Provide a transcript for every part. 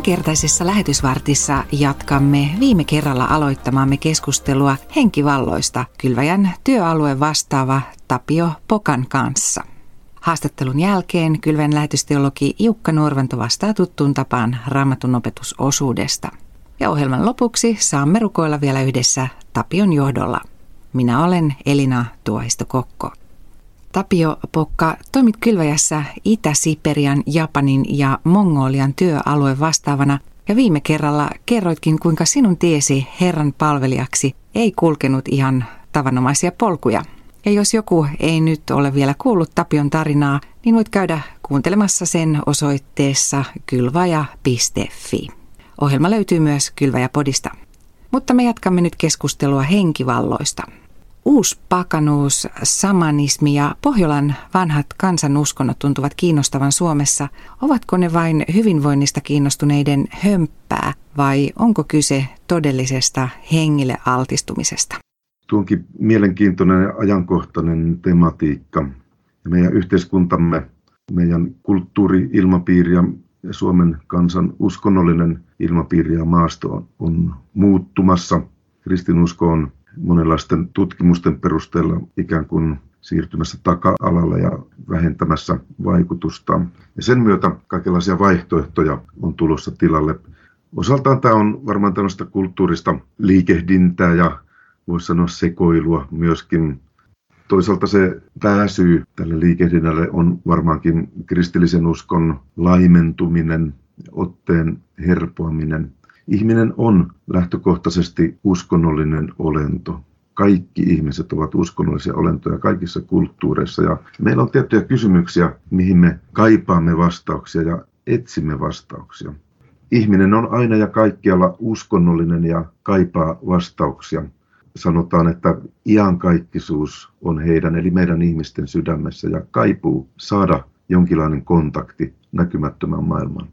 Tämänkertaisessa lähetysvartissa jatkamme viime kerralla aloittamaamme keskustelua henkivalloista kylväjän työalue vastaava Tapio Pokan kanssa. Haastattelun jälkeen kylvän lähetysteologi Jukka Nuorvanto vastaa tuttuun tapaan raamatun opetusosuudesta. Ja ohjelman lopuksi saamme rukoilla vielä yhdessä Tapion johdolla. Minä olen Elina Tuohisto-Kokko. Tapio Pokka, toimit Kylväjässä Itä-Siperian, Japanin ja Mongolian työalue vastaavana ja viime kerralla kerroitkin, kuinka sinun tiesi Herran palvelijaksi ei kulkenut ihan tavanomaisia polkuja. Ja jos joku ei nyt ole vielä kuullut Tapion tarinaa, niin voit käydä kuuntelemassa sen osoitteessa kylvaja.fi. Ohjelma löytyy myös Kylväjä-podista. Mutta me jatkamme nyt keskustelua henkivalloista – Uuspakanuus, samanismi ja Pohjolan vanhat kansanuskonnot tuntuvat kiinnostavan Suomessa. Ovatko ne vain hyvinvoinnista kiinnostuneiden hömppää vai onko kyse todellisesta hengille altistumisesta? Tuonkin mielenkiintoinen ja ajankohtainen tematiikka. Meidän yhteiskuntamme, meidän kulttuuri-ilmapiiri ja Suomen kansan uskonnollinen ilmapiiri ja maasto on muuttumassa. Kristinusko on monenlaisten tutkimusten perusteella ikään kuin siirtymässä taka-alalle ja vähentämässä vaikutusta. Ja sen myötä kaikenlaisia vaihtoehtoja on tulossa tilalle. Osaltaan tämä on varmaan tällaista kulttuurista liikehdintää ja voisi sanoa sekoilua myöskin. Toisaalta se pääsyy tälle liikehdinnälle on varmaankin kristillisen uskon laimentuminen, otteen herpoaminen Ihminen on lähtökohtaisesti uskonnollinen olento. Kaikki ihmiset ovat uskonnollisia olentoja kaikissa kulttuureissa ja meillä on tiettyjä kysymyksiä, mihin me kaipaamme vastauksia ja etsimme vastauksia. Ihminen on aina ja kaikkialla uskonnollinen ja kaipaa vastauksia. Sanotaan, että iankaikkisuus on heidän eli meidän ihmisten sydämessä ja kaipuu saada jonkinlainen kontakti näkymättömän maailman.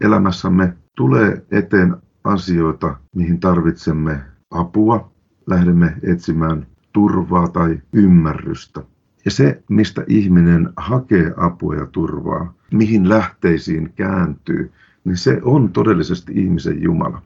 Elämässämme tulee eteen asioita, mihin tarvitsemme apua, lähdemme etsimään turvaa tai ymmärrystä. Ja se, mistä ihminen hakee apua ja turvaa, mihin lähteisiin kääntyy, niin se on todellisesti ihmisen Jumala.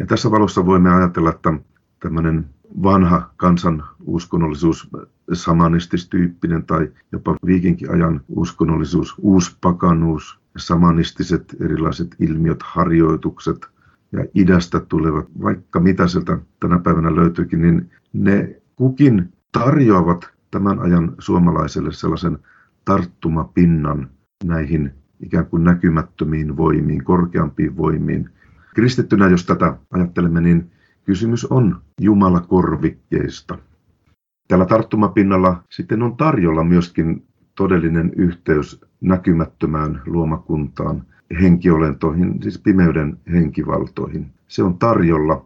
Ja tässä valossa voimme ajatella, että tämmöinen vanha kansan uskonnollisuus, samanististyyppinen tai jopa viikinkiajan uskonnollisuus, uuspakanuus, samanistiset erilaiset ilmiöt, harjoitukset – ja idästä tulevat, vaikka mitä sieltä tänä päivänä löytyykin, niin ne kukin tarjoavat tämän ajan suomalaiselle sellaisen tarttumapinnan näihin ikään kuin näkymättömiin voimiin, korkeampiin voimiin. Kristittynä, jos tätä ajattelemme, niin kysymys on Jumalakorvikkeista. Tällä tarttumapinnalla sitten on tarjolla myöskin todellinen yhteys näkymättömään luomakuntaan, henkiolentoihin, siis pimeyden henkivaltoihin. Se on tarjolla.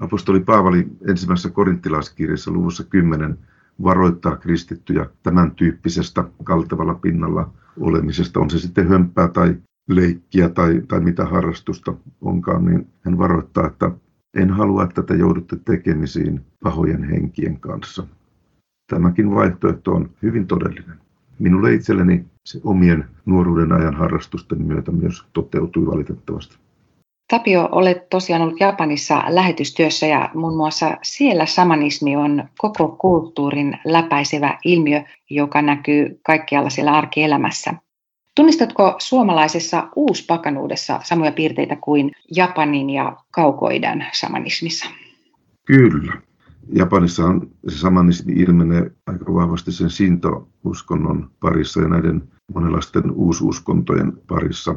Apostoli Paavali ensimmäisessä korinttilaiskirjassa luvussa 10 varoittaa kristittyjä tämän tyyppisestä kaltevalla pinnalla olemisesta, on se sitten hömpää tai leikkiä tai, tai mitä harrastusta onkaan, niin hän varoittaa, että en halua, että te joudutte tekemisiin pahojen henkien kanssa. Tämäkin vaihtoehto on hyvin todellinen. Minulle itselleni se omien nuoruuden ajan harrastusten myötä myös toteutui valitettavasti. Tapio, olet tosiaan ollut Japanissa lähetystyössä ja muun muassa siellä samanismi on koko kulttuurin läpäisevä ilmiö, joka näkyy kaikkialla siellä arkielämässä. Tunnistatko suomalaisessa uuspakanuudessa samoja piirteitä kuin Japanin ja kaukoidän samanismissa? Kyllä. Japanissa on se samanismi ilmenee aika vahvasti sen sinto-uskonnon parissa ja näiden monenlaisten uususkontojen parissa.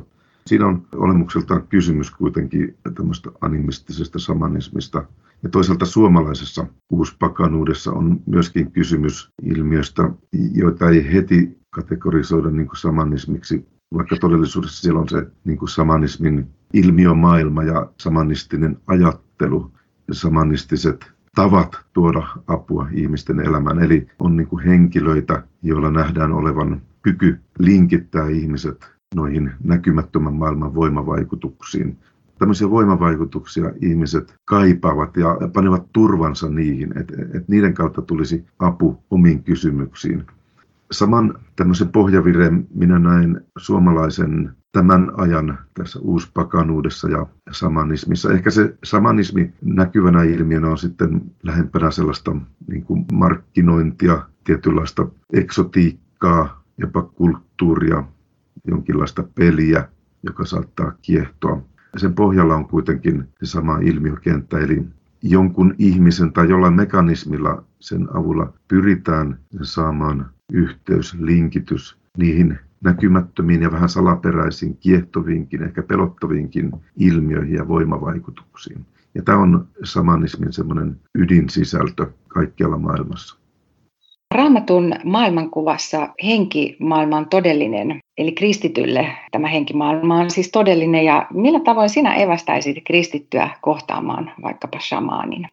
Siinä on olemukseltaan kysymys kuitenkin tämmöistä animistisesta samanismista. Ja toisaalta suomalaisessa uuspakanuudessa on myöskin kysymys ilmiöstä, joita ei heti kategorisoida niin kuin samanismiksi, vaikka todellisuudessa siellä on se niin kuin samanismin ilmiömaailma ja samanistinen ajattelu, ja samanistiset tavat tuoda apua ihmisten elämään. Eli on niin kuin henkilöitä, joilla nähdään olevan kyky linkittää ihmiset noihin näkymättömän maailman voimavaikutuksiin. Tämmöisiä voimavaikutuksia ihmiset kaipaavat ja panevat turvansa niihin, että et niiden kautta tulisi apu omiin kysymyksiin. Saman tämmöisen pohjavireen minä näin suomalaisen tämän ajan tässä uuspakanuudessa ja samanismissa. Ehkä se samanismi näkyvänä ilmiönä on sitten lähempänä sellaista niin kuin markkinointia, tietynlaista eksotiikkaa, jopa kulttuuria, jonkinlaista peliä, joka saattaa kiehtoa. Sen pohjalla on kuitenkin se sama ilmiökenttä, eli jonkun ihmisen tai jollain mekanismilla sen avulla pyritään saamaan yhteys, linkitys niihin näkymättömiin ja vähän salaperäisiin, kiehtoviinkin, ehkä pelottaviinkin ilmiöihin ja voimavaikutuksiin. Ja tämä on samanismin semmoinen ydinsisältö kaikkialla maailmassa. Raamatun maailmankuvassa henkimaailma on todellinen, eli kristitylle tämä henkimaailma on siis todellinen. Ja millä tavoin sinä evästäisit kristittyä kohtaamaan vaikkapa shamaanin?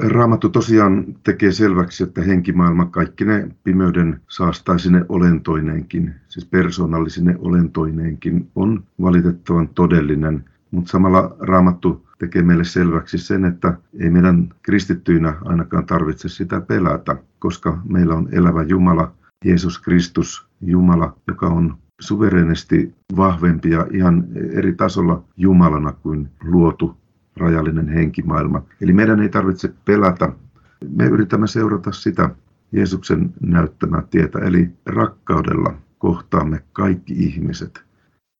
Raamattu tosiaan tekee selväksi, että henkimaailma kaikki ne pimeyden saastaisine olentoineenkin, siis persoonallisine olentoineenkin, on valitettavan todellinen. Mutta samalla Raamattu tekee meille selväksi sen, että ei meidän kristittyinä ainakaan tarvitse sitä pelätä, koska meillä on elävä Jumala, Jeesus Kristus, Jumala, joka on suvereenisesti vahvempi ja ihan eri tasolla Jumalana kuin luotu rajallinen henkimaailma. Eli meidän ei tarvitse pelätä. Me yritämme seurata sitä Jeesuksen näyttämää tietä, eli rakkaudella kohtaamme kaikki ihmiset.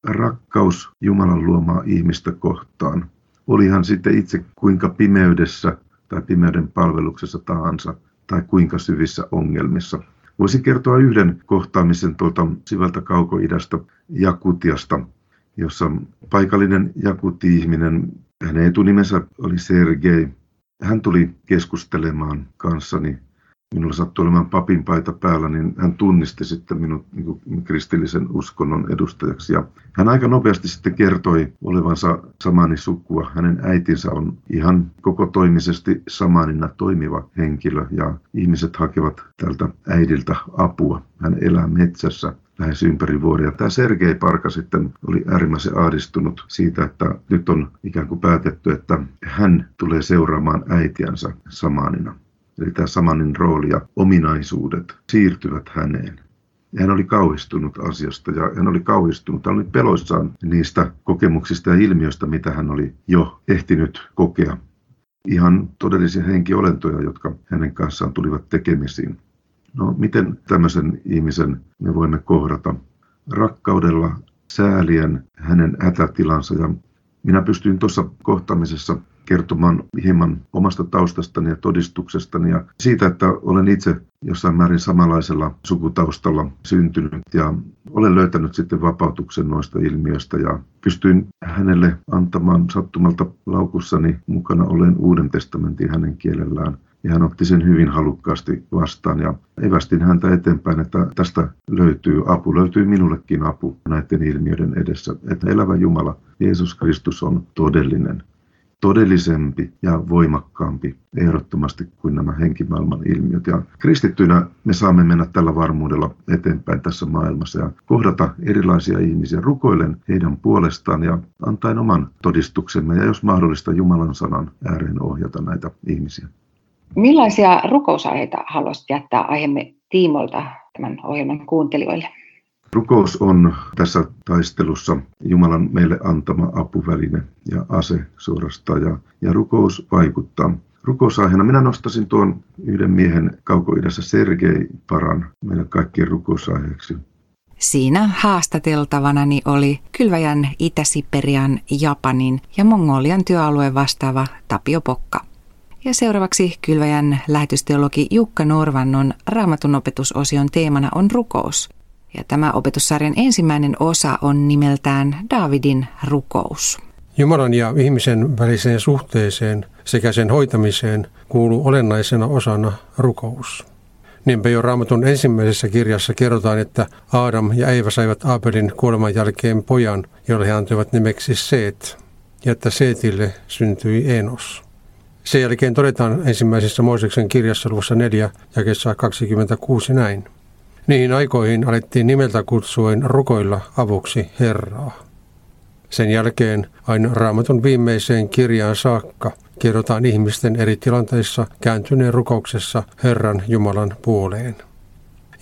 Rakkaus Jumalan luomaa ihmistä kohtaan. Olihan sitten itse kuinka pimeydessä tai pimeyden palveluksessa tahansa tai kuinka syvissä ongelmissa. Voisi kertoa yhden kohtaamisen tuolta syvältä kaukoidästä Jakutiasta, jossa paikallinen Jakuti-ihminen hänen etunimensä oli Sergei. Hän tuli keskustelemaan kanssani. Minulla sattui olemaan papin paita päällä, niin hän tunnisti sitten minut niin kristillisen uskonnon edustajaksi. Ja hän aika nopeasti sitten kertoi olevansa samani sukua. Hänen äitinsä on ihan koko toimisesti samanina toimiva henkilö ja ihmiset hakevat tältä äidiltä apua. Hän elää metsässä lähes ympäri vuoria. Tämä Sergei Parka sitten oli äärimmäisen ahdistunut siitä, että nyt on ikään kuin päätetty, että hän tulee seuraamaan äitiänsä samanina. Eli tämä samanin rooli ja ominaisuudet siirtyvät häneen. Ja hän oli kauhistunut asiasta ja hän oli kauhistunut, hän oli peloissaan niistä kokemuksista ja ilmiöistä, mitä hän oli jo ehtinyt kokea. Ihan todellisia henkiolentoja, jotka hänen kanssaan tulivat tekemisiin. No miten tämmöisen ihmisen me voimme kohdata? Rakkaudella, säälien hänen hätätilansa ja minä pystyin tuossa kohtaamisessa kertomaan hieman omasta taustastani ja todistuksestani ja siitä, että olen itse jossain määrin samanlaisella sukutaustalla syntynyt ja olen löytänyt sitten vapautuksen noista ilmiöistä ja pystyin hänelle antamaan sattumalta laukussani mukana olen Uuden testamentin hänen kielellään. Ja hän otti sen hyvin halukkaasti vastaan ja evästin häntä eteenpäin, että tästä löytyy apu, löytyy minullekin apu näiden ilmiöiden edessä, että elävä Jumala, Jeesus Kristus on todellinen, todellisempi ja voimakkaampi ehdottomasti kuin nämä henkimaailman ilmiöt. Ja kristittyinä me saamme mennä tällä varmuudella eteenpäin tässä maailmassa ja kohdata erilaisia ihmisiä. Rukoilen heidän puolestaan ja antaen oman todistuksemme ja jos mahdollista Jumalan sanan ääreen ohjata näitä ihmisiä. Millaisia rukousaiheita haluaisit jättää aiheemme tiimolta tämän ohjelman kuuntelijoille? Rukous on tässä taistelussa Jumalan meille antama apuväline ja ase suorastaan, ja, ja rukous vaikuttaa. Rukousaiheena minä nostasin tuon yhden miehen kaukoidässä Sergei Paran meidän kaikkien rukousaiheeksi. Siinä haastateltavanani oli Kylväjän Itä-Siperian, Japanin ja Mongolian työalueen vastaava Tapio Pokka. Ja seuraavaksi Kylväjän lähetysteologi Jukka Norvannon raamatun opetusosion teemana on rukous. Ja tämä opetussarjan ensimmäinen osa on nimeltään Davidin rukous. Jumalan ja ihmisen väliseen suhteeseen sekä sen hoitamiseen kuuluu olennaisena osana rukous. Niinpä jo Raamatun ensimmäisessä kirjassa kerrotaan, että Aadam ja Eeva saivat Aabelin kuoleman jälkeen pojan, jolle he antoivat nimeksi Seet, ja että Seetille syntyi Enos. Sen jälkeen todetaan ensimmäisessä Mooseksen kirjassa luvussa 4 ja kesä 26 näin. Niihin aikoihin alettiin nimeltä kutsuen rukoilla avuksi Herraa. Sen jälkeen aina raamatun viimeiseen kirjaan saakka kerrotaan ihmisten eri tilanteissa kääntyneen rukouksessa Herran Jumalan puoleen.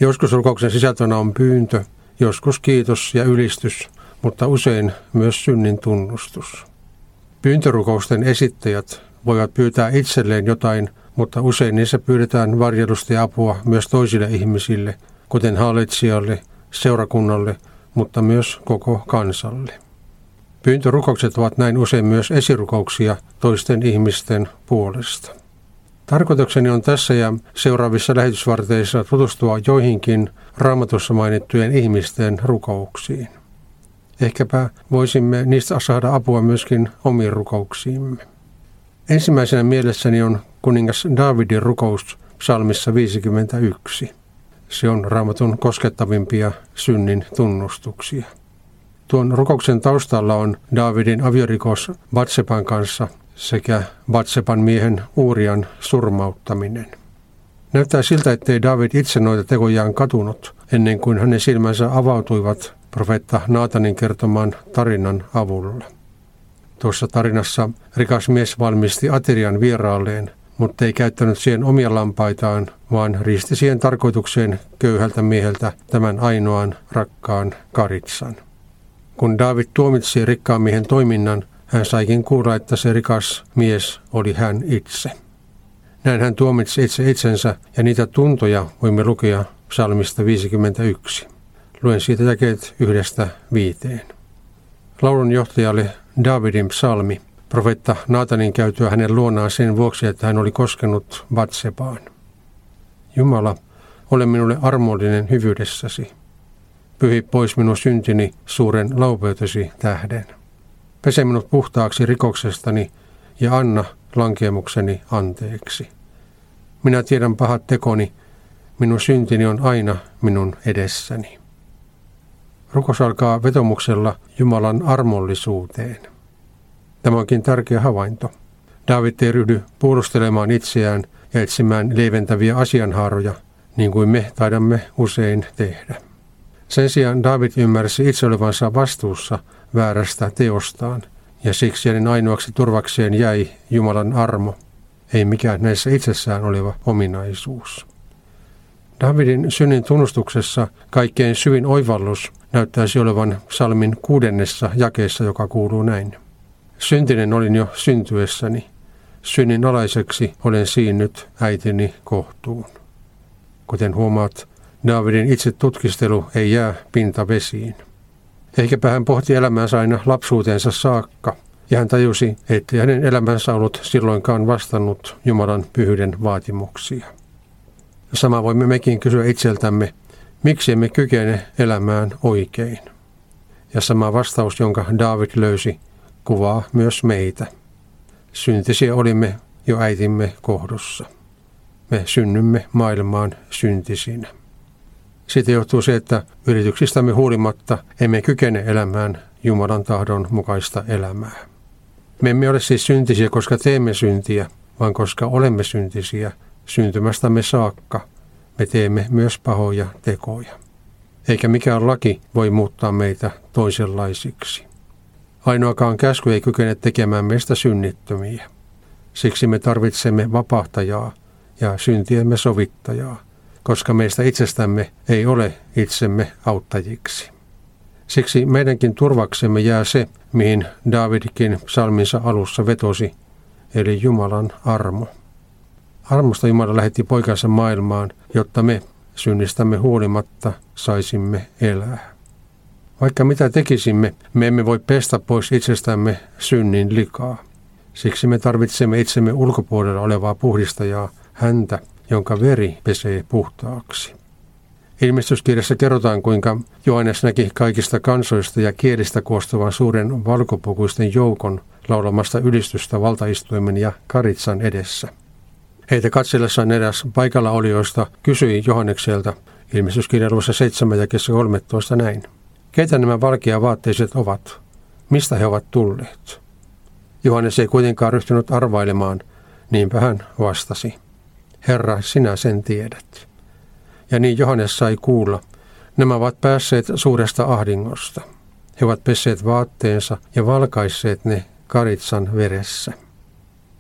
Joskus rukouksen sisältönä on pyyntö, joskus kiitos ja ylistys, mutta usein myös synnin tunnustus. Pyyntörukousten esittäjät voivat pyytää itselleen jotain, mutta usein niissä pyydetään varjelusta ja apua myös toisille ihmisille, kuten hallitsijalle, seurakunnalle, mutta myös koko kansalle. Pyyntörukoukset ovat näin usein myös esirukouksia toisten ihmisten puolesta. Tarkoitukseni on tässä ja seuraavissa lähetysvarteissa tutustua joihinkin raamatussa mainittujen ihmisten rukouksiin. Ehkäpä voisimme niistä saada apua myöskin omiin rukouksiimme. Ensimmäisenä mielessäni on kuningas Davidin rukous psalmissa 51. Se on raamatun koskettavimpia synnin tunnustuksia. Tuon rukouksen taustalla on Davidin aviorikos Batsepan kanssa sekä Batsepan miehen Uurian surmauttaminen. Näyttää siltä, ettei David itse noita tekojaan katunut ennen kuin hänen silmänsä avautuivat profeetta Naatanin kertomaan tarinan avulla. Tuossa tarinassa rikas mies valmisti aterian vieraalleen, mutta ei käyttänyt siihen omia lampaitaan, vaan riisti siihen tarkoitukseen köyhältä mieheltä tämän ainoan rakkaan karitsan. Kun David tuomitsi rikkaan miehen toiminnan, hän saikin kuulla, että se rikas mies oli hän itse. Näin hän tuomitsi itse itsensä ja niitä tuntoja voimme lukea psalmista 51. Luen siitä jakeet yhdestä viiteen. Laulun johtajalle Davidin psalmi, profetta Naatanin käytyä hänen luonaan sen vuoksi, että hän oli koskenut Batsebaan. Jumala, ole minulle armollinen hyvyydessäsi. Pyhi pois minun syntini suuren laupeutesi tähden. Pese minut puhtaaksi rikoksestani ja anna lankemukseni anteeksi. Minä tiedän pahat tekoni, minun syntini on aina minun edessäni. Rukos alkaa vetomuksella Jumalan armollisuuteen. Tämä onkin tärkeä havainto. David ei ryhdy puolustelemaan itseään ja etsimään lieventäviä asianhaaroja, niin kuin me taidamme usein tehdä. Sen sijaan David ymmärsi itse olevansa vastuussa väärästä teostaan, ja siksi hänen ainoaksi turvakseen jäi Jumalan armo, ei mikään näissä itsessään oleva ominaisuus. Davidin synnin tunnustuksessa kaikkein syvin oivallus näyttäisi olevan salmin kuudennessa jakeessa, joka kuuluu näin. Syntinen olin jo syntyessäni. Synnin alaiseksi olen siinnyt äitini kohtuun. Kuten huomaat, Davidin itse tutkistelu ei jää pintavesiin. Ehkäpä hän pohti elämäänsä aina lapsuutensa saakka, ja hän tajusi, että hänen elämänsä ollut silloinkaan vastannut Jumalan pyhyyden vaatimuksia. Sama voimme mekin kysyä itseltämme, miksi emme kykene elämään oikein. Ja sama vastaus, jonka David löysi, kuvaa myös meitä. Syntisiä olimme jo äitimme kohdussa. Me synnymme maailmaan syntisinä. Siitä johtuu se, että yrityksistämme huolimatta emme kykene elämään Jumalan tahdon mukaista elämää. Me emme ole siis syntisiä, koska teemme syntiä, vaan koska olemme syntisiä syntymästämme saakka. Me teemme myös pahoja tekoja. Eikä mikään laki voi muuttaa meitä toisenlaisiksi. Ainoakaan käsky ei kykene tekemään meistä synnittömiä. Siksi me tarvitsemme vapahtajaa ja syntiemme sovittajaa, koska meistä itsestämme ei ole itsemme auttajiksi. Siksi meidänkin turvaksemme jää se, mihin Davidkin salminsa alussa vetosi, eli Jumalan armo. Armosta Jumala lähetti poikansa maailmaan, jotta me synnistämme huolimatta saisimme elää. Vaikka mitä tekisimme, me emme voi pestä pois itsestämme synnin likaa. Siksi me tarvitsemme itsemme ulkopuolella olevaa puhdistajaa, häntä, jonka veri pesee puhtaaksi. Ilmestyskirjassa kerrotaan, kuinka Johannes näki kaikista kansoista ja kielistä koostuvan suuren valkopukuisten joukon laulamasta ylistystä valtaistuimen ja karitsan edessä. Heitä katsellessaan eräs paikalla olijoista kysyi Johannekselta ilmestyskirjan 7 ja 13 näin. Keitä nämä vaatteiset ovat? Mistä he ovat tulleet? Johannes ei kuitenkaan ryhtynyt arvailemaan, niinpä hän vastasi. Herra, sinä sen tiedät. Ja niin Johannes sai kuulla, nämä ovat päässeet suuresta ahdingosta. He ovat pesseet vaatteensa ja valkaisseet ne karitsan veressä.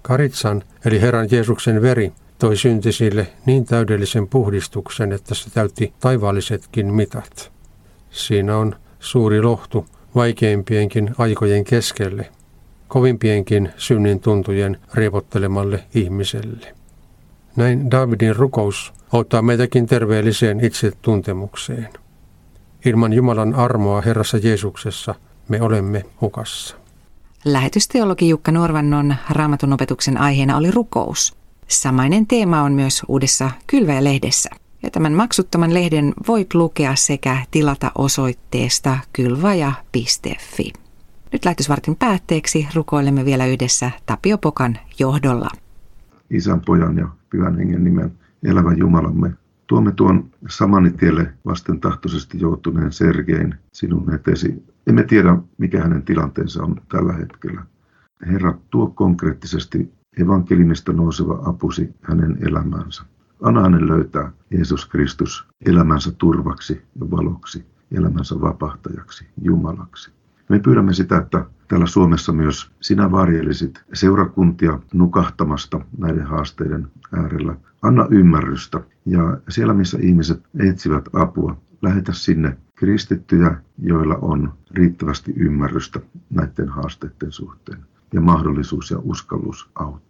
Karitsan, eli Herran Jeesuksen veri, toi syntisille niin täydellisen puhdistuksen, että se täytti taivaallisetkin mitat. Siinä on suuri lohtu vaikeimpienkin aikojen keskelle, kovimpienkin synnin tuntujen riepottelemalle ihmiselle. Näin Davidin rukous auttaa meitäkin terveelliseen itsetuntemukseen. Ilman Jumalan armoa Herrassa Jeesuksessa me olemme hukassa. Lähetysteologi Jukka Norvannon raamatun opetuksen aiheena oli rukous. Samainen teema on myös uudessa Kylväjä-lehdessä. Ja tämän maksuttoman lehden voit lukea sekä tilata osoitteesta kylvaja.fi. Nyt lähetysvartin päätteeksi rukoilemme vielä yhdessä Tapio Pokan johdolla. Isän, pojan ja pyhän hengen nimen elävä Jumalamme, tuomme tuon samanitielle vastentahtoisesti joutuneen Sergein sinun etesi. Emme tiedä, mikä hänen tilanteensa on tällä hetkellä. Herra, tuo konkreettisesti evankelimista nouseva apusi hänen elämäänsä. Anna hänen löytää Jeesus Kristus elämänsä turvaksi ja valoksi, elämänsä vapahtajaksi, Jumalaksi. Me pyydämme sitä, että täällä Suomessa myös sinä varjelisit seurakuntia nukahtamasta näiden haasteiden äärellä. Anna ymmärrystä ja siellä, missä ihmiset etsivät apua, lähetä sinne kristittyjä, joilla on riittävästi ymmärrystä näiden haasteiden suhteen ja mahdollisuus ja uskallus auttaa.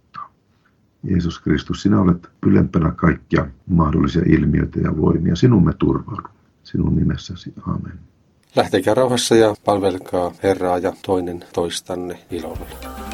Jeesus Kristus, sinä olet ylempänä kaikkia mahdollisia ilmiöitä ja voimia. Sinun me turvaudumme. Sinun nimessäsi. Amen. Lähtekää rauhassa ja palvelkaa Herraa ja toinen toistanne ilolla.